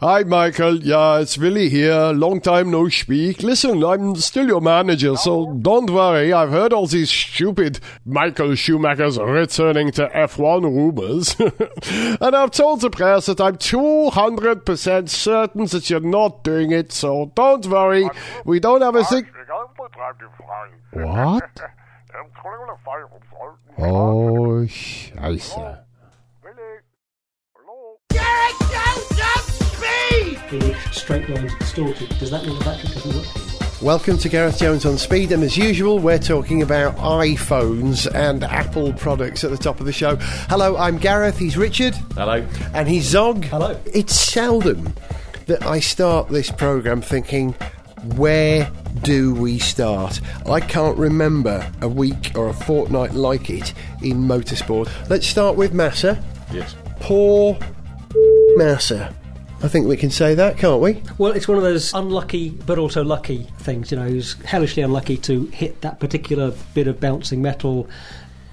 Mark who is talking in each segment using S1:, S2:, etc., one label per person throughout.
S1: Hi, Michael. Yeah, it's Willie here. Long time no speak. Listen, I'm still your manager, so don't worry. I've heard all these stupid Michael Schumachers returning to F1 rumors. and I've told the press that I'm 200% certain that you're not doing it, so don't worry. We don't have a thing. What? Oh, scheiße.
S2: Speed!
S3: in which straight lines are distorted. Does that mean the battery doesn't work?
S1: Welcome to Gareth Jones on Speed, and as usual, we're talking about iPhones and Apple products at the top of the show. Hello, I'm Gareth, he's Richard,
S4: Hello.
S1: and he's Zog.
S3: Hello.
S1: It's seldom that I start this programme thinking, where do we start? I can't remember a week or a fortnight like it in motorsport. Let's start with Massa.
S4: Yes.
S1: Poor Massa. I think we can say that, can't we?
S3: Well, it's one of those unlucky but also lucky things. You know, he was hellishly unlucky to hit that particular bit of bouncing metal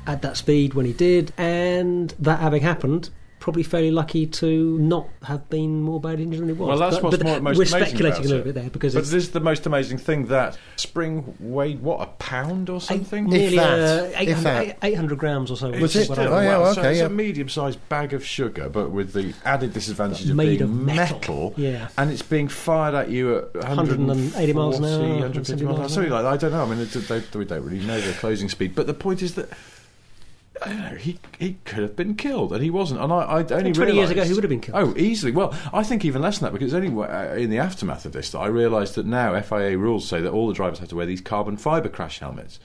S3: at that speed when he did, and that having happened, probably fairly lucky to not have been more badly injured than he was.
S4: Well, that's
S3: but,
S4: what's
S3: but
S4: more, most
S3: we're speculating
S4: about
S3: a little
S4: it.
S3: bit there because
S4: But
S3: it's
S4: this is the most amazing thing that spring weighed what a pound or something.
S3: nearly
S1: that,
S3: uh,
S1: if
S3: 800,
S1: that.
S3: 800 grams or so.
S1: Was
S3: is
S1: it?
S3: what
S4: Still,
S3: I-
S1: Oh, yeah,
S4: well, so
S1: okay,
S4: it's
S1: yeah.
S4: a medium-sized bag of sugar, but with the added disadvantage of
S3: Made
S4: being
S3: of metal. Yeah.
S4: and it's being fired at you at
S3: 180 miles an hour,
S4: 150 miles an hour,
S3: 170
S4: something like that. I don't know. I mean, it, they, we don't really know the closing speed, but the point is that. I don't know. He he could have been killed, and he wasn't. And I, I only
S3: 20 years ago, he would have been killed.
S4: Oh, easily. Well, I think even less than that because only uh, in the aftermath of this that I realised that now FIA rules say that all the drivers have to wear these carbon fibre crash helmets.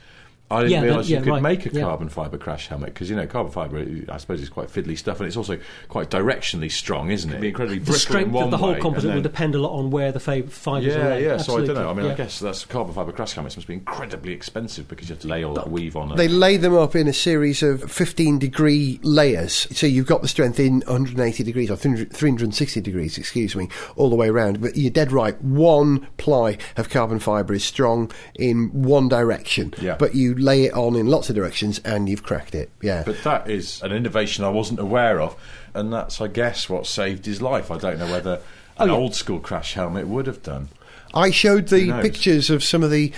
S4: I didn't
S3: Yeah, that-
S4: realise
S3: yeah,
S4: you could
S3: right,
S4: make a
S3: yeah.
S4: carbon fibre crash helmet because you know carbon fibre, I suppose, is quite fiddly stuff, and it's also quite directionally strong, isn't it? It'd be incredibly
S3: the
S4: brittle in
S3: strength
S4: one
S3: of the whole
S4: way,
S3: composite
S4: and
S3: will depend a lot on where the fa- fibres are
S4: yeah, yeah. So I
S3: Absolutely,
S4: don't know. I mean,
S3: yeah.
S4: I guess that's carbon fibre crash helmets must be incredibly expensive because you have to lay all that weave on.
S1: They
S4: it.
S1: lay them up in a series of 15 degree layers. So you've got the strength in 180 degrees or 300 360 degrees, excuse me, all the way around. But you're dead right. One ply of carbon fibre is strong in one direction.
S4: Yeah.
S1: But you lay it on in lots of directions and you've cracked it. Yeah.
S4: But that is an innovation I wasn't aware of, and that's, I guess, what saved his life. I don't know whether an
S3: Oh, yeah.
S4: old school crash helmet would have done.
S1: I showed the pictures of some of the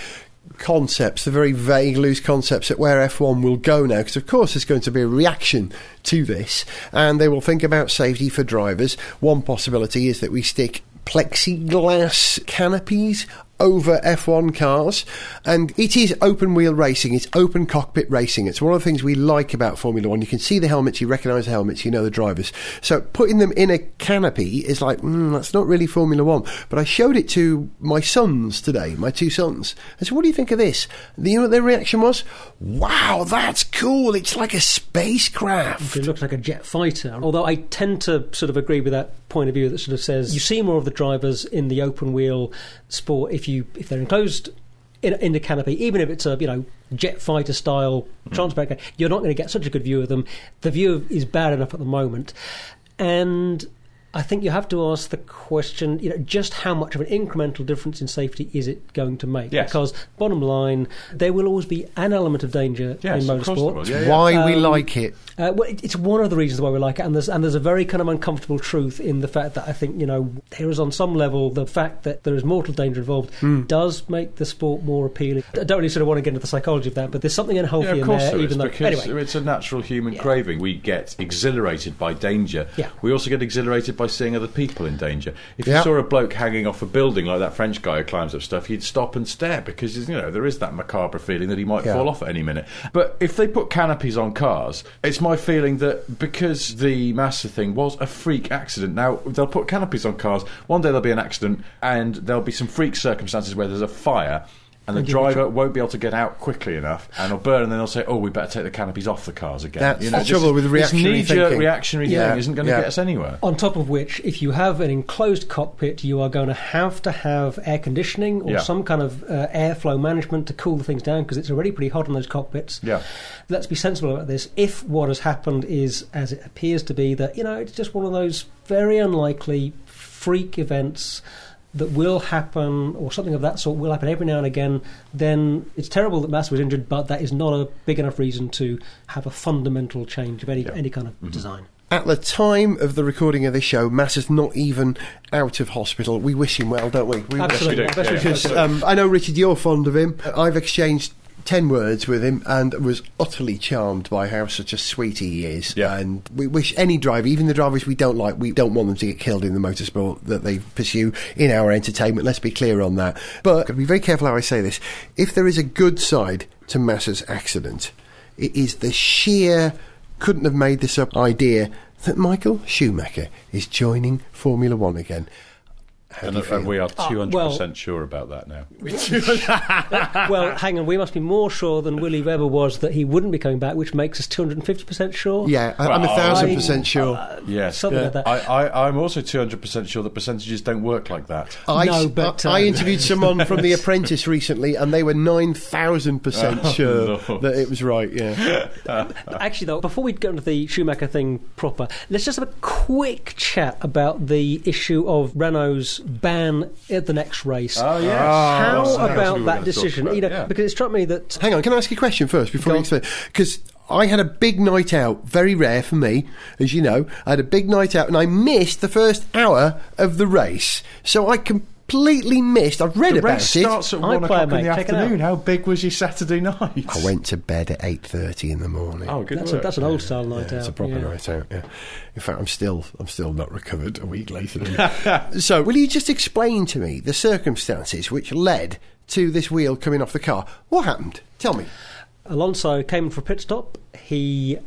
S1: concepts, the very vague, loose concepts at where F1 will go now, because of course there's going to be a reaction to this, and they will think about safety for drivers. One possibility is that we stick plexiglass canopies over F1 cars, and it is open wheel racing, it's open cockpit racing. It's one of the things we like about Formula One. You can see the helmets, you recognise the helmets, you know the drivers. So putting them in a canopy is like, mm, that's not really Formula One. But I showed it to my sons today, my two sons. I said, what do you think of this? You know what their reaction was? Wow, that's cool. It's like a spacecraft.
S3: It looks like a jet fighter. Although I tend to sort of agree with that point of view that sort of says you see more of the drivers in the open wheel sport if you if they're enclosed in, in the canopy, even if it's a you know jet fighter style mm. transparent, car, you're not going to get such a good view of them. The view is bad enough at the moment, and. I think you have to ask the question, you know, just how much of an incremental difference in safety is it going to make?
S4: Yes.
S3: Because bottom line, there will always be an element of danger
S4: Yes,
S3: in motorsport.
S4: Yeah, yeah.
S1: Why we
S3: Um,
S1: like it.
S3: Uh, well, it, it's one of the reasons why we like it, and there's and there's a very kind of uncomfortable truth in the fact that I think you know there is on some level the fact that there is mortal danger involved
S4: Hmm.
S3: does make the sport more appealing. I don't really sort of want to get into the psychology of that, but there's something unhealthy
S4: Yeah, of
S3: in
S4: course
S3: there,
S4: there is,
S3: even though
S4: because
S3: anyway.
S4: it's a natural human
S3: Yeah.
S4: craving. We get exhilarated by danger.
S3: Yeah.
S4: We also get exhilarated by seeing other people in danger. If
S1: Yeah.
S4: you saw a bloke hanging off a building like that French guy who climbs up stuff, you'd stop and stare because you know there is that macabre feeling that he might
S1: Yeah.
S4: fall off at any minute. But if they put canopies on cars, it's my feeling that because the Massa thing was a freak accident. Now they'll put canopies on cars. One day there'll be an accident, and there'll be some freak circumstances where there's a fire. And the
S3: And you-
S4: driver won't be able to get out quickly enough, and it'll burn. And then they'll say, "Oh, we better take the canopies off the cars again."
S1: That's the
S4: this
S1: trouble
S4: is-
S1: with reactionary
S4: This knee-jerk
S1: thinking.
S4: reactionary
S1: Yeah,
S4: thing isn't going to
S1: yeah.
S4: get us anywhere.
S3: On top of which, if you have an enclosed cockpit, you are going to have to have air conditioning or
S4: Yeah.
S3: some kind of uh, airflow management to cool the things down because it's already pretty hot in those cockpits.
S4: Yeah.
S3: Let's be sensible about this. If what has happened is, as it appears to be, that, you know, it's just one of those very unlikely freak events that will happen or something of that sort will happen every now and again, then it's terrible that Massa was injured, but that is not a big enough reason to have a fundamental change of any,
S4: Yeah.
S3: any kind of design.
S1: At the time of the recording of this show, Massa's not even out of hospital. We wish him well, don't we? we
S3: Absolutely.
S4: do.
S3: Best
S4: Yeah.
S1: Because um, I know, Richard, you're fond of him. I've exchanged 10 words with him and was utterly charmed by how such a sweetie he is.
S4: Yeah.
S1: And we wish any driver, even the drivers we don't like, we don't want them to get killed in the motorsport that they pursue in our entertainment. Let's be clear on that. But I've got to be very careful how I say this. If there is a good side to Massa's accident, it is the sheer couldn't have made this up idea that Michael Schumacher is joining Formula One again. How
S4: And
S1: do you
S4: uh,
S1: feel?
S4: we are 200%
S3: well-
S4: sure about that now.
S3: well, hang on. We must be more sure than Willie Weber was that he wouldn't be coming back, which makes us 250% sure.
S1: Yeah, I, I'm a
S4: Well,
S1: 1,000% sure.
S4: Yes.
S3: Something like that.
S4: I, I, I'm also 200% sure that percentages don't work like that.
S1: I,
S3: No, but,
S1: I, I
S3: um,
S1: interviewed someone from The Apprentice recently, and they were nine thousand percent
S4: Oh,
S1: sure
S4: Lord.
S1: that it was right. Yeah,
S3: Actually, though, before we get into the Schumacher thing proper, let's just have a quick chat about the issue of Renault's ban at the next race.
S4: Oh, yes.
S3: Ah, How
S4: That's
S3: about that decision?
S4: about,
S3: You know,
S4: yeah.
S3: because it struck me that
S1: hang on. Can I ask you a question first before
S3: Go
S1: we explain? Because I had a big night out, very rare for me, as you know. I had a big night out, and I missed the first hour of the race, so I completely missed. I've read
S4: The
S1: about
S4: race
S1: it.
S4: starts at
S3: I
S4: 1
S3: play,
S4: o'clock in the
S3: Check
S4: afternoon. How big was your Saturday night?
S1: I went to bed at eight thirty in the morning.
S4: Oh, good
S3: that's, a, that's an old style night
S1: Yeah,
S3: out.
S1: it's a proper
S3: yeah.
S1: night out. Yeah. In fact, I'm still I'm still not recovered a week later. So, will you just explain to me the circumstances which led to this wheel coming off the car? What happened? Tell me.
S3: Alonso came for a pit stop. He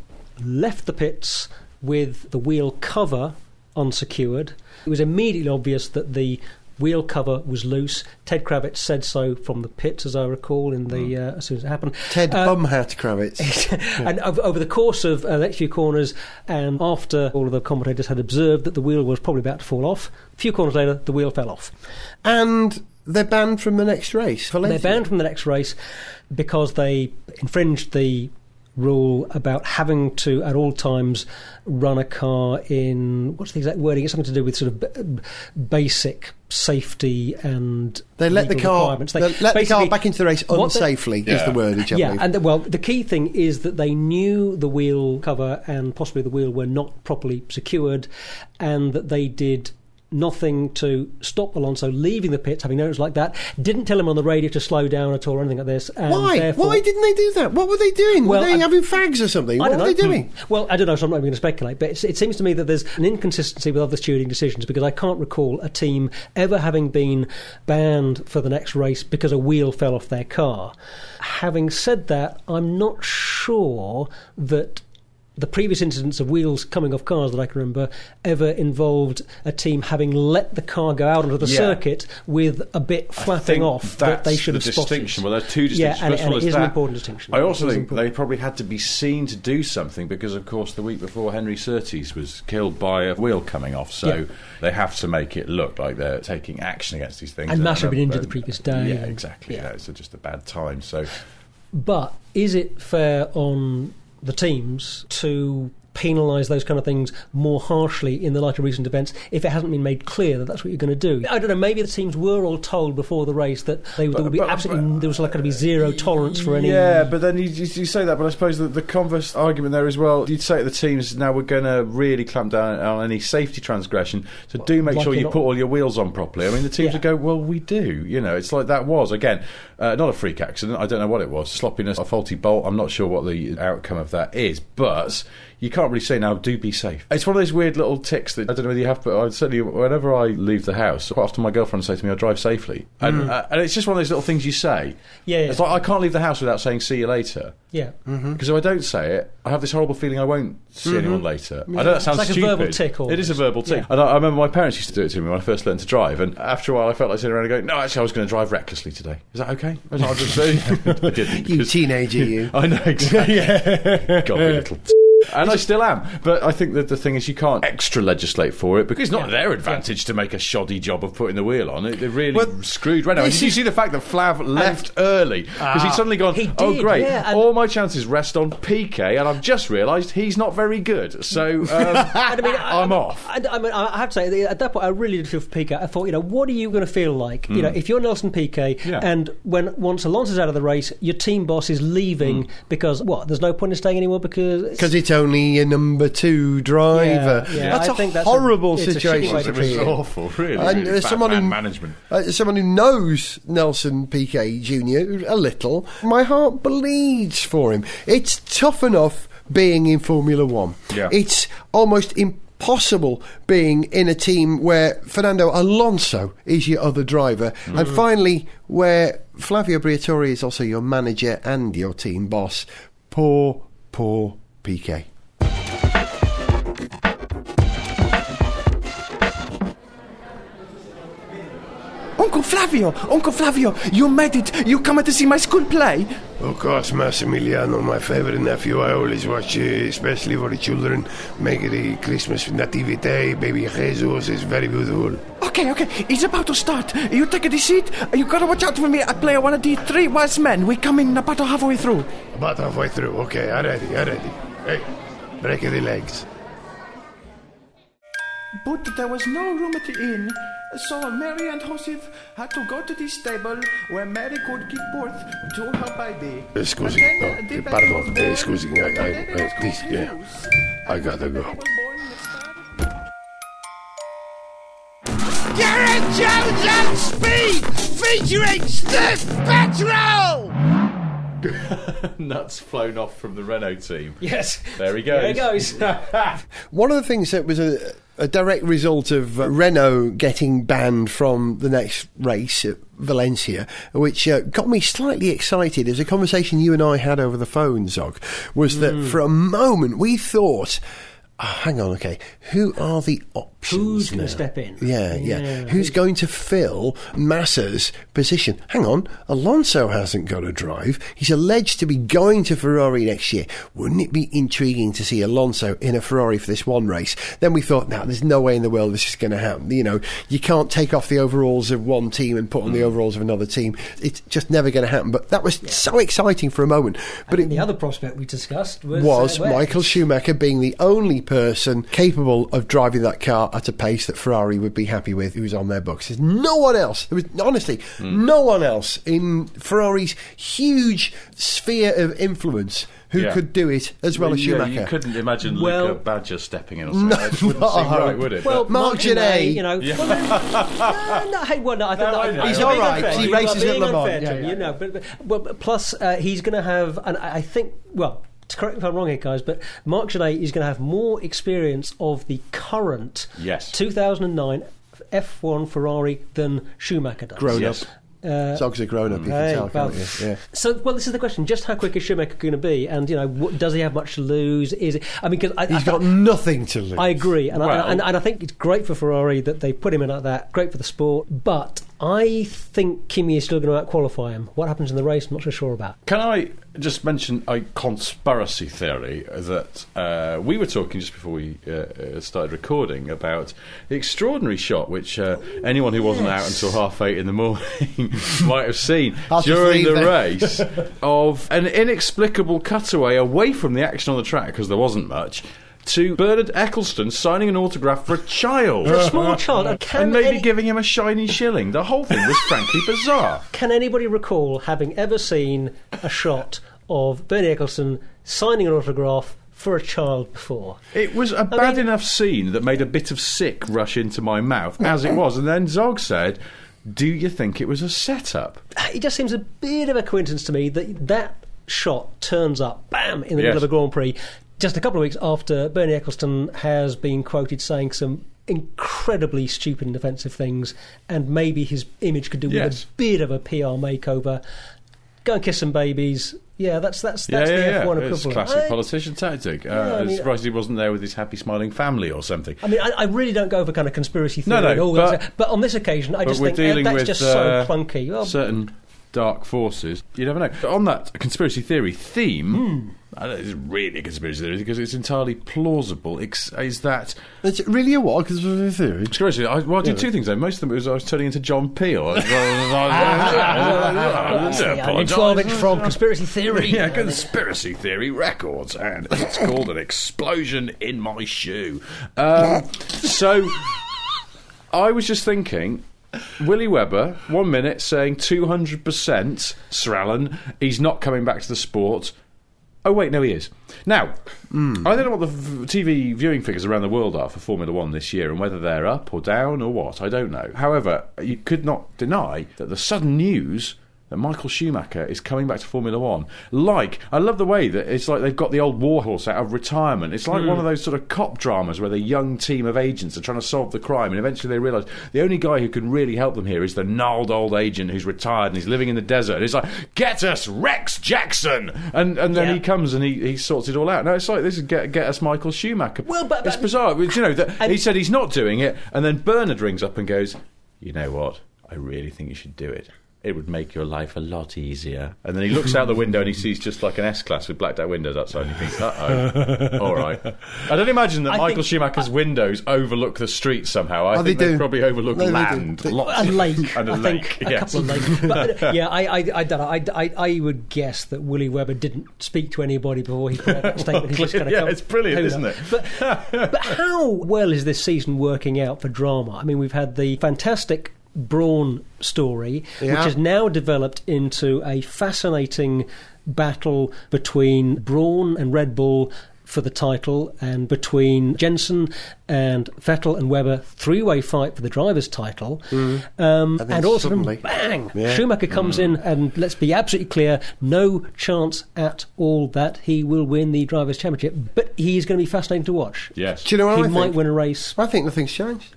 S3: left the pits with the wheel cover unsecured. It was immediately obvious that the wheel cover was loose. Ted Kravitz said so from the pits, as I recall, in the uh, as soon as it happened.
S1: Ted
S3: Uh,
S1: Bumhat Kravitz.
S3: and over, over the course of uh, the next few corners, and after all of the commentators had observed that the wheel was probably about to fall off, a few corners later, the wheel fell off.
S1: and they're banned from the next race.
S3: They're banned from the next race because they infringed the rule about having to at all times run a car in what's the exact wording? It's something to do with sort of b- basic safety and
S1: They let the car
S3: requirements.
S1: they let the car back into the race
S3: what they-
S1: unsafely. Is
S4: Yeah.
S1: the wordage? I
S3: yeah, and the, well, the key thing is that they knew the wheel cover and possibly the wheel were not properly secured, and that they did nothing to stop Alonso leaving the pits, having it like that. Didn't tell him on the radio to slow down at all or anything like this. And
S1: Why? Why didn't they do that? What were they doing?
S3: Well,
S1: were they
S3: I-
S1: having fags or something?
S3: I
S1: What were they doing?
S3: Well, I don't know, so I'm not even going to speculate. But it seems to me that there's an inconsistency with other stewarding decisions because I can't recall a team ever having been banned for the next race because a wheel fell off their car. Having said that, I'm not sure that. The previous incidents of wheels coming off cars that I can remember ever involved a team having let the car go out onto the
S4: Yeah.
S3: circuit with a bit flapping off that they should
S4: the
S3: have spotted.
S4: distinction. Well, there's two
S3: Yeah,
S4: distinctions.
S3: and,
S4: First of
S3: and
S4: all,
S3: it is an
S4: that.
S3: important distinction.
S4: I also think
S3: important.
S4: they probably had to be seen to do something because, of course, the week before Henry Surtees was killed by a wheel coming off, so
S3: Yeah.
S4: they have to make it look like they're taking action against these things.
S3: And Massa had been injured the previous day
S4: Yeah, exactly.
S3: yeah.
S4: Yeah. it's just a bad time. So
S3: But is it fair on the teams to penalise those kind of things more harshly in the light of recent events if it hasn't been made clear that that's what you're going to do? I don't know. Maybe the teams were all told before the race that they, there would be
S4: but-
S3: absolutely
S4: but-
S3: there was like going to be zero tolerance for any.
S4: Yeah, but then you, you, say that, but I suppose the, the converse argument there as well. You'd say to the teams now we're going to really clamp down on any safety transgression. So do make
S3: like
S4: sure you
S3: not-
S4: put all your wheels on properly. I mean, the teams
S3: Yeah.
S4: would go, well, we do. You know, it's like that was again uh, not a freak accident. I don't know what it was, sloppiness, a faulty bolt. I'm not sure what the outcome of that is, but. You can't really say now. Do be safe. It's one of those weird little ticks that I don't know whether you have, but I certainly whenever I leave the house, quite often my girlfriend says to me, "I drive safely," and, mm. uh, and it's just one of those little things you say.
S3: Yeah, yeah.
S4: It's like I can't leave the house without saying "see you later."
S3: yeah. Mm-hmm.
S4: Because if I don't say it, I have this horrible feeling I won't see mm-hmm. anyone later. I know that sounds
S3: like a verbal tick
S4: It is a verbal tick.
S3: Yeah.
S4: And I, I remember my parents used to do it to me when I first learned to drive. And after a while, I felt like sitting around and going, "No, actually, I was going to drive recklessly today. Is that okay?" I was like, "I'll just say I didn't.
S1: You
S4: 'cause-
S1: teenager, you.
S4: I know exactly. God, you little. T- and I still am. But I think that the thing is, you can't extra legislate for it because it's not their advantage to make a shoddy job of putting the wheel on. It, they're really
S1: Well,
S4: screwed. And
S1: this
S4: Did you see the fact that Flav left early because he'd suddenly gone,
S3: He
S4: "Oh, great!
S3: yeah,
S4: All my chances rest on Piquet, and I've just realised he's not very good. So um,
S3: I mean, I-
S4: I'm off."
S3: I, I mean, I have to say, at that point, I really did feel for Piquet. I thought, you know, what are you going to feel like? You know, if you're Nelson Piquet.
S4: Yeah.
S3: and when once Alonso's out of the race, your team boss is leaving
S4: Hmm.
S3: because what? There's no point in staying anymore because
S1: Because it's only a number two driver.
S3: Yeah, yeah,
S1: that's
S3: I
S1: a
S3: think that's a-
S1: horrible
S3: a
S1: situation
S3: way
S1: to
S3: to
S1: be
S4: It
S1: in.
S4: was awful, really.
S1: And,
S4: really
S1: uh,
S4: bad
S1: someone
S4: man
S1: who-
S4: management.
S1: Uh, someone who knows Nelson Piquet Jr. a little, my heart bleeds for him. It's tough enough being in Formula One.
S4: Yeah.
S1: It's almost impossible being in a team where Fernando Alonso is your other driver, and finally where Flavio Briatore is also your manager and your team boss. Poor, poor Piquet.
S5: Uncle Flavio, Uncle Flavio, you made it. You come to see my school play.
S6: Of course, Massimiliano, my favorite nephew. I always watch, uh, especially for the children, make the Christmas nativity. Baby Jesus is very beautiful.
S5: Okay, okay, it's about to start. You take the seat. You gotta watch out for me. I play one of the three wise men. We come in about halfway through.
S6: About halfway through. Okay, I'm ready, I'm ready. Hey, break the legs.
S5: But there was no room at the inn, so Mary and Joseph had to go to the stable where Mary could give birth to her baby.
S6: Uh, me,
S5: And
S6: no,
S5: the baby
S6: pardon,
S5: was
S6: uh,
S5: born.
S6: scusi, I- I-
S5: And then it's
S6: please, yeah. I gotta go.
S5: Was born in the stable.
S2: Gareth Jones on speed, featuring Sniff Petrol.
S4: Nuts flown off from the Renault team.
S3: Yes.
S4: There he goes.
S3: There he goes.
S1: One of the things that was a, a direct result of uh, Renault getting banned from the next race at Valencia, which uh, got me slightly excited, As a conversation you and I had over the phone, Zog, was that
S3: Hmm.
S1: for a moment we thought. Oh, hang on, okay. Who are the options?
S3: Who's gonna step in?
S1: Yeah, yeah,
S3: Yeah.
S1: Who's going to fill Massa's position? Hang on, Alonso hasn't got a drive. He's alleged to be going to Ferrari next year. Wouldn't it be intriguing to see Alonso in a Ferrari for this one race? Then we thought, now there's no way in the world this is going to happen. You know, you can't take off the overalls of one team and put on
S3: Mm.
S1: the overalls of another team. It's just never going to happen. But that was so exciting for a moment. But it
S3: the other prospect we discussed was,
S1: was
S3: uh,
S1: Michael Schumacher being the only person capable of driving that car at a pace that Ferrari would be happy with who's on their books. There's no one else. There was honestly no one else in Ferrari's huge sphere of influence who
S4: Yeah.
S1: could do it as well as
S4: Yeah,
S1: Schumacher.
S4: you couldn't imagine
S3: Well-
S4: Luca Badoer stepping in or something. that wouldn't
S1: not
S4: seem right, would it?
S3: Well,
S4: But-
S1: Mark
S3: Marc Gené,
S1: Gené.
S3: you know. Well, no, no, hey, well, no, I think
S4: No, I
S3: that,
S4: know.
S1: He's
S3: you're being unfair.
S1: He
S3: You
S1: races at Le Mans.
S3: to
S1: Yeah,
S3: him,
S1: yeah.
S3: You know, but, but well, plus uh, he's going to have, and I, I think, well. To Correct me if I'm wrong here, guys, but Marc Gené is going to have more experience of the current
S4: Yes.
S3: 2009 F1 Ferrari than Schumacher does.
S1: Grown
S4: Yes.
S1: up. Zog's a grown up, you
S3: Hey,
S1: can uh, tell, can't
S3: well,
S1: you? Yeah.
S3: So, well, this is the question: just how quick is Schumacher going to be? And you know, what, does he have much to lose? Is it? I mean, because I,
S1: He's
S3: I,
S1: got nothing to lose.
S3: I agree, and,
S4: Well-
S3: I, and, and I think it's great for Ferrari that they put him in like that. Great for the sport, but I think Kimi is still going to out-qualify him. What happens in the race, I'm not so sure about.
S4: Can I just mention a conspiracy theory that uh, we were talking just before we uh, uh, started recording about the extraordinary shot which uh, anyone who wasn't out until half eight in the morning might have seen during the race of an inexplicable cutaway away from the action on the track because there wasn't much. To Bernard Eccleston signing an autograph for a child.
S3: For a small uh-huh. child, and can,
S4: and maybe
S3: any-
S4: giving him a shiny shilling. The whole thing was frankly bizarre.
S3: can anybody recall having ever seen a shot of Bernie Eccleston signing an autograph for a child before?
S4: It was a bad
S3: mean-
S4: enough scene that made a bit of sick rush into my mouth, as it was. And then Zog said, Do you think it was a setup?
S3: It just seems a bit of a coincidence to me that that shot turns up, bam, in the
S4: Yes.
S3: middle of a Grand Prix, just a couple of weeks after Bernie Eccleston has been quoted saying some incredibly stupid and offensive things, and maybe his image could do
S4: Yes.
S3: with a bit of a PR makeover. Go and kiss some babies. Yeah, that's that's that's
S4: yeah,
S3: the
S4: yeah,
S3: F1
S4: yeah. It's classic
S3: I-
S4: politician tactic. Uh,
S3: I
S4: I'm
S3: mean-
S4: surprised he wasn't there with his happy, smiling family or something.
S3: I mean, I, I really don't go for kind of conspiracy theory
S4: No, no, but-
S3: but on this occasion, I just think uh, that's
S4: with
S3: just
S4: uh,
S3: so clunky. Well,
S4: certain dark forces. You never know. On that conspiracy theory theme,
S3: Hmm.
S4: Uh, it's really a conspiracy theory because it's entirely plausible. Ex- is that
S1: It's really a what? Because of the theory.
S4: Conspiracy. I, well, I did two things though. Most of them was I was turning into John Peel. I
S3: I'm 12 inch from conspiracy theory.
S4: Yeah, conspiracy theory records, and it's called an explosion in my shoe. Um, so, I was just thinking. Willie Weber, one minute saying 200% Sir Alan, he's not coming back to the sport. Oh wait, no, he is. Now,
S1: Hmm.
S4: I don't know what the TV viewing figures around the world are for Formula One this year, and whether they're up or down or what. I don't know. However, you could not deny that the sudden news that Michael Schumacher is coming back to Formula One. Like, I love the way that it's like they've got the old warhorse out of retirement. It's like one of hmm. those sort of cop dramas where the young team of agents are trying to solve the crime, and eventually they realise the only guy who can really help them here is the gnarled old agent who's retired and he's living in the desert. And he's like, "Get us Rex Jackson," and and then
S3: Yeah.
S4: he comes and he, he sorts it all out. No, it's like this is get get us Michael Schumacher.
S3: Well, but-
S4: it's bizarre. But, you know, that he said he's not doing it, and then Bernard rings up and goes, "You know what? I really think you should do it." It would make your life a lot easier. And then he looks out the window and he sees just like an S class with blacked out windows outside, and he thinks, "Uh oh, all right." I don't imagine that
S3: I
S4: Michael
S3: think-
S4: Schumacher's windows overlook the street somehow. I
S1: Oh,
S4: think
S1: they
S4: they, probably overlook
S1: No,
S4: land,
S1: They-
S4: lots
S3: a lake,
S4: and a
S3: I
S4: lake.
S3: think, a couple of lakes. But, uh, yeah, I, I, I don't know. I, I, I would guess that Willie Weber didn't speak to anybody before he put out that statement. He just
S4: clear- yeah,
S3: come-
S4: it's brilliant, isn't it?
S3: But, but how well is this season working out for drama? I mean, we've had the fantastic Brawn story,
S1: Yeah.
S3: which has now developed into a fascinating battle between Brawn and Red Bull for the title and between Jenson and Vettel and Webber three-way fight for the drivers' title um,
S1: And
S3: and,
S1: then
S3: all of a sudden
S1: suddenly-
S3: bang
S1: Yeah.
S3: Schumacher comes in and let's be absolutely clear no chance at all that he will win the drivers' championship but he's going to be fascinating to watch
S4: Yes.
S1: Do you know what
S3: he
S1: I
S3: might
S1: think?
S3: win a race
S1: I think nothing's changed.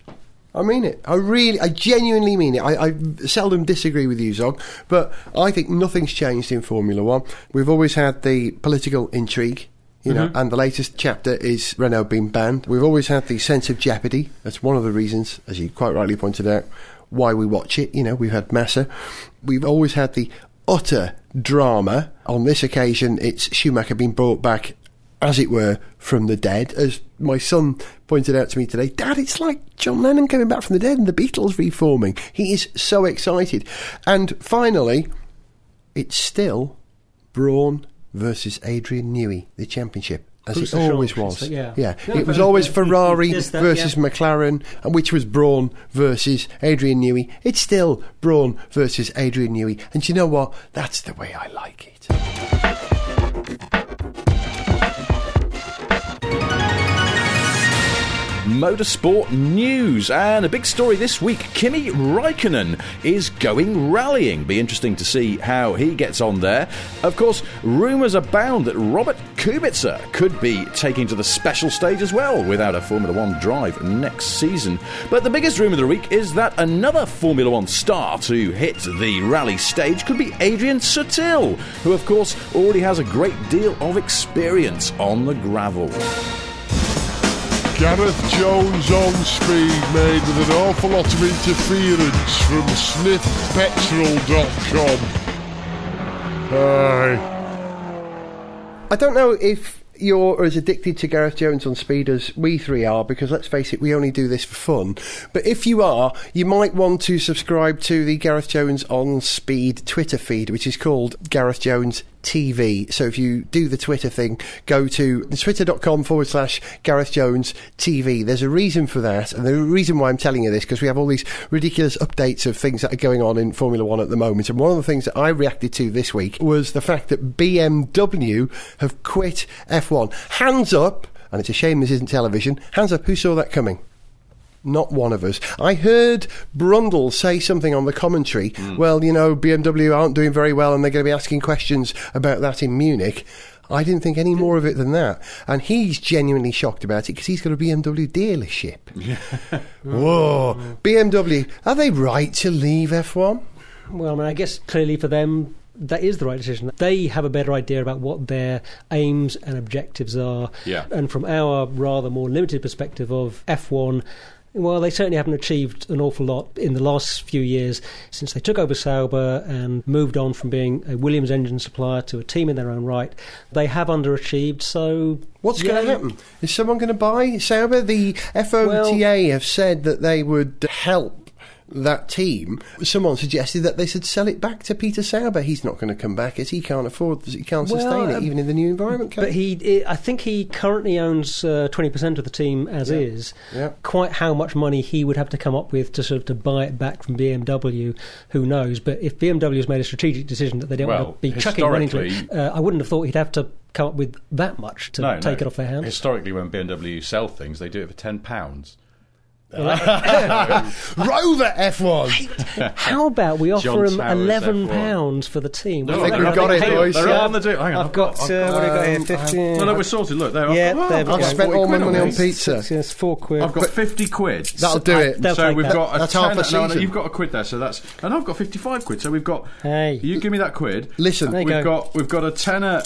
S1: I mean it. I really, I genuinely mean it. I, I seldom disagree with you, Zog, but I think nothing's changed in Formula One. We've always had the political intrigue. You know, mm-hmm. and the latest chapter is Renault being banned. We've always had the sense of jeopardy. That's one of the reasons, as you quite rightly pointed out, why we watch it. You know, we've had Massa. We've always had the utter drama. On this occasion, it's Schumacher being brought back as it were, from the dead. As my son pointed out to me today, Dad, it's like John Lennon coming back from the dead and the Beatles reforming. He is so excited. And finally, it's still Brawn versus Adrian Newey, the championship. As it always was.
S3: yeah.
S1: yeah.
S3: No,
S1: It was always Ferrari
S3: that,
S1: versus
S3: yeah.
S1: McLaren, and which was Brawn versus Adrian Newey. It's still Brawn versus Adrian Newey. And you know what? That's the way I like it.
S4: Motorsport news and a big story this week. Kimi Raikkonen is going rallying. Be interesting to see how he gets on there. Of course, rumours abound that Robert Kubica could be taking to the special stage as well without a Formula One drive next season. But the biggest rumour of the week is that another Formula One star to hit the rally stage could be Adrian Sutil, who of course already has a great deal of experience on the gravel.
S6: Gareth Jones on speed made with an awful lot of interference from sniffpetrol.com. Aye.
S1: I don't know if you're as addicted to Gareth Jones on speed as we three are, because let's face it, we only do this for fun. But if you are, you might want to subscribe to the Gareth Jones on speed Twitter feed, which is called Gareth Jones TV. So if you do the Twitter thing, go to twitter.com forward slash Gareth Jones TV. There's a reason for that, and the reason why I'm telling you this, because we have all these ridiculous updates of things that are going on in Formula One at the moment. And one of the things that I reacted to this week was the fact that BMW have quit F1. Hands up, and it's a shame this isn't television, hands up, who saw that coming? Not one of us. I heard Brundle say something on the commentary. Hmm. Well, you know, BMW aren't doing very well and they're going to be asking questions about that in Munich. I didn't think any more of it than that. And he's genuinely shocked about it because he's got a BMW dealership. Whoa. BMW, are they right to leave F1?
S3: Well, I mean, I guess clearly for them, that is the right decision. They have a better idea about what their aims and objectives are.
S4: Yeah.
S3: And from our rather more limited perspective of F1, well, they certainly haven't achieved an awful lot in the last few years since they took over Sauber and moved on from being a Williams engine supplier to a team in their own right. They have underachieved, so.
S1: What's
S3: yeah,
S1: going to happen? Is someone going to buy Sauber? The FOTA have said that they would help that team, someone suggested that they should sell it back to Peter Sauber. He's not going to come back as he can't afford, he can't
S3: Well,
S1: sustain it
S3: um,
S1: even in the new environment. can
S3: But
S1: he?
S3: he, I think he currently owns uh, twenty percent of the team as is.
S1: Yeah.
S3: Quite how much money he would have to come up with to sort of to buy it back from BMW, who knows? But if BMW has made a strategic decision that they don't
S4: Well,
S3: want to be chucking money into it,
S4: historically-
S3: uh, I wouldn't have thought he'd have to come up with that much to
S4: No,
S3: take
S4: no.
S3: it off their hands.
S4: Historically, when BMW sell things, they do it for ten pounds.
S1: Rover F1!
S3: How about we offer
S4: John
S3: him eleven pounds for the team?
S1: I think we've got it,
S4: Hang on,
S1: boys.
S4: They're on the do. Hang on,
S3: I've got, uh, what do I got here?
S1: Um,
S3: 15.
S4: No, no, we're sorted. Look, there.
S3: Yeah,
S4: I've, got-
S3: there
S4: I've
S3: we
S4: got
S3: go.
S1: I've spent all my money on pizza.
S3: Six, yes, four quid.
S4: I've got fifty quid.
S1: That'll do it.
S3: They'll
S4: so we've
S3: that.
S4: got a
S1: That's half a
S4: tenner- no, no,
S1: season.
S4: you've got a quid there, so that's and I've got fifty-five quid. So we've got.
S3: Hey.
S4: you give me that quid.
S1: Listen,
S4: we've got we've got a tenner.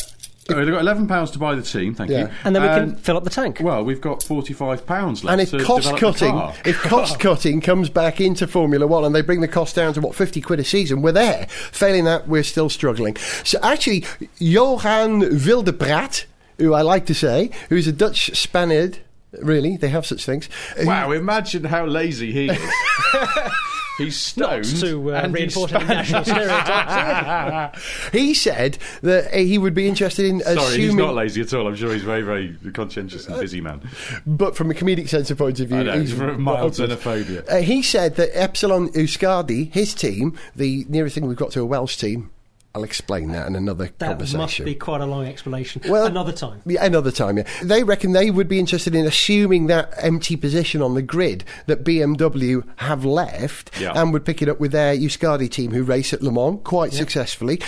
S4: Oh, We've got eleven pounds to buy the team. Thank
S1: Yeah.
S4: you.
S3: and then we can fill up the tank.
S4: Well, we've got forty-five pounds left.
S1: And if cost cutting, if cost cutting comes back into Formula One and they bring the cost down to what fifty quid a season, we're there. Failing that, we're still struggling. So actually, Joan Villadelprat, who I like to say, who's a Dutch Spaniard, really, they have such things.
S4: Wow, imagine how lazy he is. he's
S3: Not to uh,
S4: and
S3: reinforce any national stereotypes.
S1: He said that he would be interested in
S4: Sorry,
S1: assuming,
S4: he's not lazy at all. I'm sure he's very, very conscientious and busy man.
S1: but from a comedic sense of point of view,
S4: know,
S1: he's
S4: from mild xenophobia.
S1: Uh, he said that Epsilon Euskadi, his team, the nearest thing we've got to a Welsh team, I'll explain that in another
S3: That
S1: conversation.
S3: must be quite a long explanation.
S1: Well-
S3: Another time.
S1: Yeah, another time, yeah. They reckon they would be interested in assuming that empty position on the grid that BMW have left
S4: Yeah.
S1: and would pick it up with their Euskadi team who race at Le Mans quite successfully.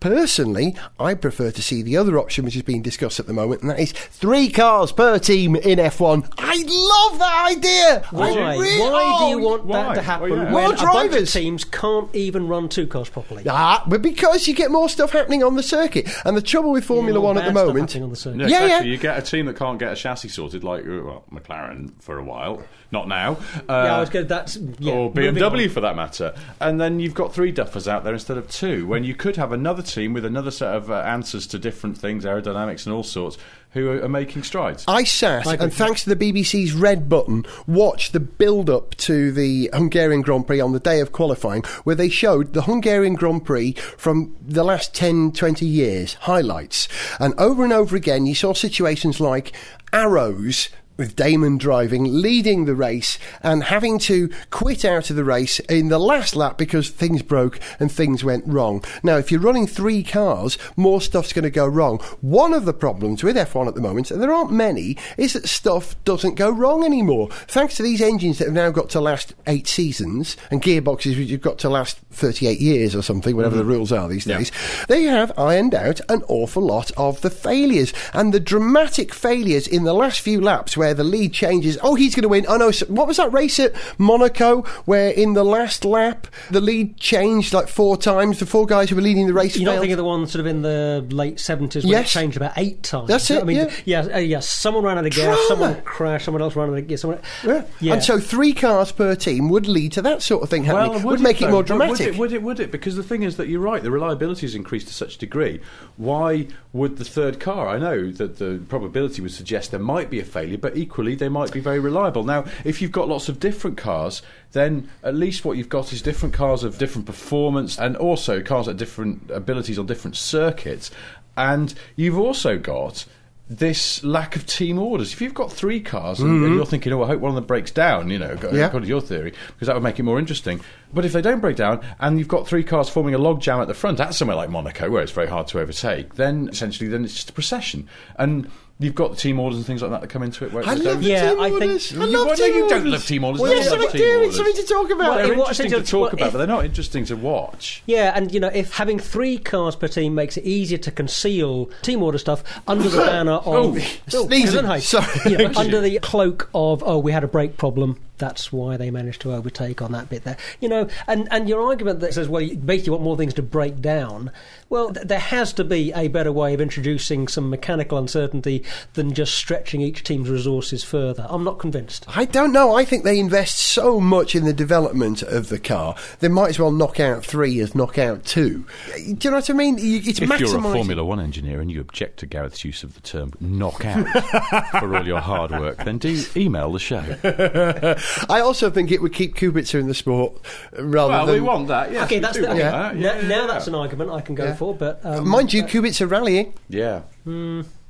S1: Personally, I prefer to see the other option which is being discussed at the moment, and that is three cars per team in F1. I love that idea!
S3: Why?
S1: Really-
S3: why do you want
S4: why?
S3: that to happen
S4: Well, yeah.
S3: when
S1: More
S3: a bunch of
S1: drivers.
S3: teams can't even run two cars properly?
S1: Ah, but because you get more stuff happening on the circuit. And the trouble with Formula One at the
S3: bad stuff
S1: moment.
S3: on the circuit.
S4: Yeah,
S1: Yeah,
S4: exactly.
S1: yeah.
S4: You get a team that can't get a chassis sorted, like uh, well, McLaren for a while, not now. Uh,
S3: yeah, I was good. That's yeah,
S4: or BMW for that matter. And then you've got three duffers out there instead of two, when you could have another team with another set of uh, answers to different things, aerodynamics and all sorts, who are, are making strides.
S1: I sat,
S3: I
S1: and thanks to the BBC's Red Button, watched the build up to the Hungarian Grand Prix on the day of qualifying, where they showed the Hungarian Grand Prix from the last 10, 20 years, highlights. And over and over again, you saw situations like arrows. With Damon driving, leading the race, and having to quit out of the race in the last lap because things broke and things went wrong. Now, if you're running three cars, more stuff's going to go wrong. One of the problems with F1 at the moment, and there aren't many, is that stuff doesn't go wrong anymore. Thanks to these engines that have now got to last eight seasons and gearboxes which have got to last 38 years or something, whatever the mm-hmm. rules are these days, they have ironed out an awful lot of the failures. And the dramatic failures in the last few laps where the lead changes, oh, he's going to win. Oh, no, so- what was that race at Monaco where in the last lap the lead changed like four times? The four guys who were leading the race
S3: You're not thinking of the one sort of in the late seventies when
S1: Yes.
S3: it changed about eight times.
S1: That's it,
S3: I mean,
S1: yeah.
S3: yeah, uh, yeah. Someone ran out of gas,
S1: Drama.
S3: someone crashed, someone else ran out of gas. Someone,
S1: Yeah.
S3: yeah.
S1: And so three cars per team would lead to that sort of thing happening. Well, would, make it,
S4: though?
S1: more dramatic.
S4: Would it, would it? Would it? Because the thing is that you're right. The reliability has increased to such a degree. Why would the third car? I know that the probability would suggest there might be a failure, but equally they might be very reliable. Now, if you've got lots of different cars, then at least what you've got is different cars of different performance, and also cars at different abilities on different circuits. And you've also got this lack of team orders. If you've got three cars and, and you're thinking, oh, I hope one of them breaks down, you know,
S1: Mm-hmm. Yeah.
S4: according to your theory, because that would make it more interesting. But if they don't break down and you've got three cars forming a logjam at the front at somewhere like Monaco, where it's very hard to overtake, then essentially then it's just a procession. And you've got the team orders and things like that that come into it. Where
S1: I love
S4: don't-
S1: the
S3: Yeah,
S1: team
S3: I think-
S1: orders. I
S4: You-
S1: love
S4: well, no,
S1: team
S4: you don't love team orders.
S1: Well,
S4: No
S1: yes, I do. It's something to talk about.
S3: Well,
S4: They're
S3: it was-
S4: interesting to
S3: well,
S4: talk about,
S3: if-
S4: but they're not interesting to watch.
S3: Yeah, and you know, if having three cars per team makes it easier to conceal team order stuff under the banner of
S1: Oh, sneezing.
S3: Gesundheit,
S1: Sorry.
S3: you know, under the cloak of oh, we had a brake problem. That's why they managed to overtake on that bit there. You know, and, and your argument that says, well, you basically want more things to break down. Well, th- there has to be a better way of introducing some mechanical uncertainty than just stretching each team's resources further. I'm not convinced.
S1: I don't know. I think they invest so much in the development of the car. They might as well knock out three as knock out two. Do you know what I mean? It's
S4: If you're a Formula One engineer and you object to Gareth's use of the term knockout for all your hard work, then do email the show.
S1: I also think it would keep Kubica in the sport rather
S4: Well,
S1: than.
S4: we want that. Yes,
S3: Okay,
S4: we
S3: that's
S4: do
S3: the,
S4: want
S3: okay.
S4: that.
S3: Now,
S4: Yeah,
S3: now
S4: yeah,
S3: that's an argument I can go
S1: Yeah.
S3: for, but um,
S1: Mind you, Kubica rallying.
S4: Yeah.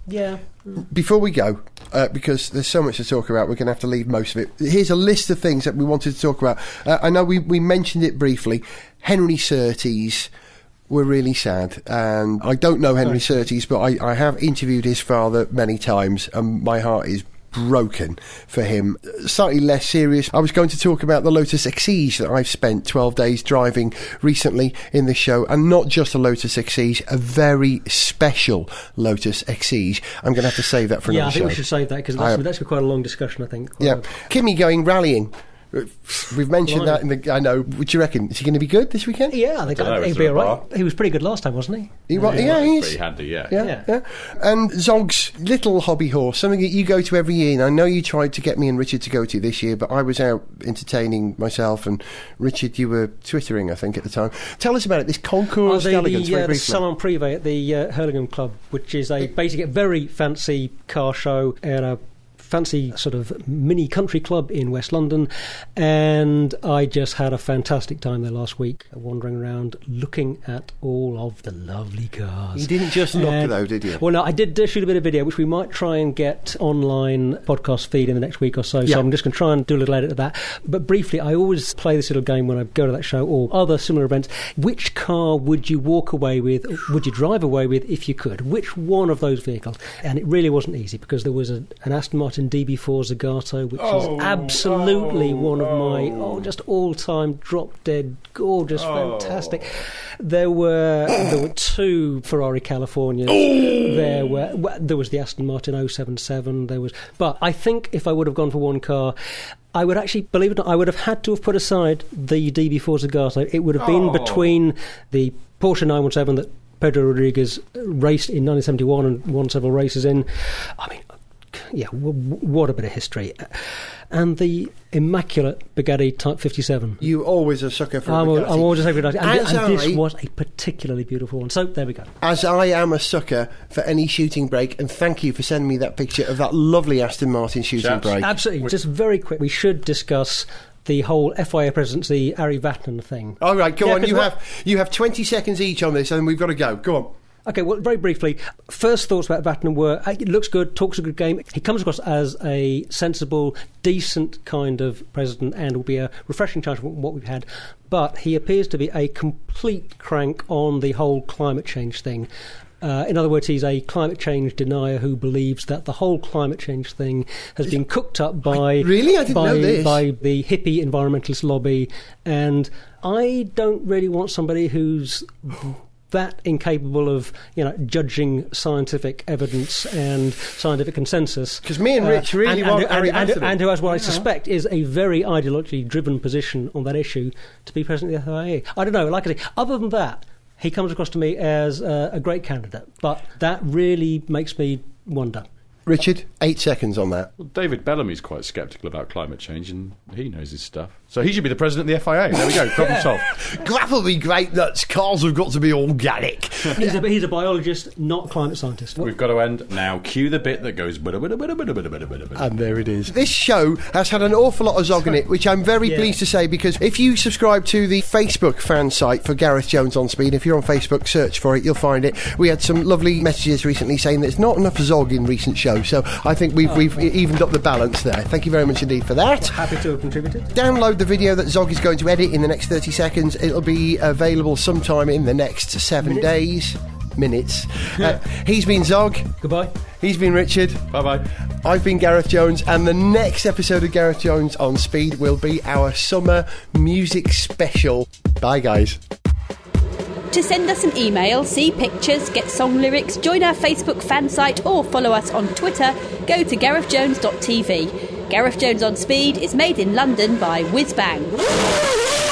S3: yeah.
S1: Before we go, uh, because there's so much to talk about, we're going to have to leave most of it. Here's a list of things that we wanted to talk about. Uh, I know we, we mentioned it briefly. Henry Surtees were really sad, and I don't know Henry Surtees, but I, I have interviewed his father many times, and my heart is broken for him. Slightly less serious, I was going to talk about the Lotus Exige that I've spent 12 days driving recently in the show, and not just a Lotus Exige, a very special Lotus Exige. I'm going to have to save that for another show.
S3: Yeah, I think
S1: show.
S3: we should save that because that's, that's been quite a long discussion, I think.
S1: Yeah, Kimi going rallying. We've mentioned that in the. I know. What do you reckon? Is he going to be good this weekend?
S3: Yeah, I think
S4: Dunno,
S3: he'd be
S4: there
S3: all
S4: a
S3: right. He was pretty good last time, wasn't he?
S1: He, wa- yeah, he
S4: It's
S1: is.
S4: pretty handy, yeah.
S1: Yeah,
S3: Yeah.
S1: yeah, And Zog's little hobby horse, something that you go to every year. And I know you tried to get me and Richard to go to this year, but I was out entertaining myself, and Richard, you were twittering, I think, at the time. Tell us about it. This
S3: Oh,
S1: concours
S3: the,
S1: elegance,
S3: the, uh, the. Salon Privé at the uh, Hurlingham Club, which is a basically a very fancy car show and a fancy sort of mini country club in West London. And I just had a fantastic time there last week, wandering around looking at all of the lovely cars.
S1: You didn't just look, though, did you?
S3: Well, no, I did shoot a bit of video, which we might try and get online podcast feed in the next week or so.
S1: Yeah.
S3: So I'm just going to try and do a little edit of that. But briefly, I always play this little game when I go to that show or other similar events. Which car would you walk away with? Would you drive away with if you could? Which one of those vehicles? And it really wasn't easy because there was a, an Aston Martin DB4 Zagato, which
S4: Oh,
S3: is absolutely
S4: oh,
S3: one of my
S4: oh.
S3: oh, just all-time drop dead gorgeous, oh. fantastic. There were there were two Ferrari Californias. There were well, there was the Aston Martin 077. There was, but I think if I would have gone for one car. I would actually, believe it or not, I would have had to have put aside the DB4 Zagato. It would have been
S4: Oh.
S3: between the Porsche 917 that Pedro Rodriguez raced in 1971 and won several races in. I mean, yeah, w- w- what a bit of history. And the immaculate Bugatti Type 57.
S1: You always a sucker for a
S3: I'm, al-
S1: Bugatti.
S3: I'm always a favourite. And,
S1: As
S3: and this
S1: I-
S3: was a particularly beautiful one. So there we go.
S1: As I am a sucker for any shooting brake, and thank you for sending me that picture of that lovely Aston Martin shooting
S4: Chaps.
S1: brake.
S3: Absolutely. Just very quick, we should discuss the whole FIA presidency, Ari Vatanen thing.
S1: All right, go
S3: Yeah,
S1: on.
S3: 'cause
S1: You
S3: what-
S1: have you have twenty seconds each on this, and we've got to go. Go on.
S3: Okay, well, very briefly, first thoughts about Vatanen were uh, it looks good, talks a good game. He comes across as a sensible, decent kind of president and will be a refreshing change from what we've had. But he appears to be a complete crank on the whole climate change thing. Uh, in other words, he's a climate change denier who believes that the whole climate change thing has been cooked up by
S1: really? I didn't
S3: by,
S1: know this.
S3: by the hippie environmentalist lobby, and I don't really want somebody who's that incapable of you know judging scientific evidence and scientific consensus.
S1: Because me and Rich really
S3: and,
S1: want
S3: and,
S1: Ari
S3: and, and,
S1: Vatanen.
S3: and who has what I suspect is a very ideologically driven position on that issue to be president of the FIA. I don't know. Like I say, other than that. He comes across to me as uh, a great candidate, but that really makes me wonder.
S1: Richard, eight seconds on that.
S4: Well, David Bellamy's quite sceptical about climate change, and he knows his stuff. So he should be the president of the FIA. There we go. Problem solved.
S1: Gravel be great nuts. Cars have got to be organic.
S3: He's, a, he's a biologist, not climate scientist.
S4: We've got to end now. Cue the bit that goes. bada, bada, bada, bada, bada, bada, bada, bada.
S1: And there it is. This show has had an awful lot of Zog in it, which I'm very
S3: Yeah.
S1: pleased to say because if you subscribe to the Facebook fan site for Gareth Jones on Speed, if you're on Facebook, search for it, you'll find it. We had some lovely messages recently saying there's not enough Zog in recent shows, so I think we've, we've oh. evened up the balance there. Thank you very much indeed for that.
S3: Happy to have contributed.
S1: Download the video that Zog is going to edit in the next 30 seconds. It'll be available sometime in the next seven
S3: Minutes.
S1: days. Minutes. Uh, he's been Zog.
S3: Goodbye.
S1: He's been Richard.
S4: Bye bye.
S1: I've been Gareth Jones, and the next episode of Gareth Jones on Speed will be our summer music special. Bye, guys.
S7: To send us an email, see pictures, get song lyrics, join our Facebook fan site, or follow us on Twitter, go to garethjones.tv. Gareth Jones on Speed is made in London by Whizbang.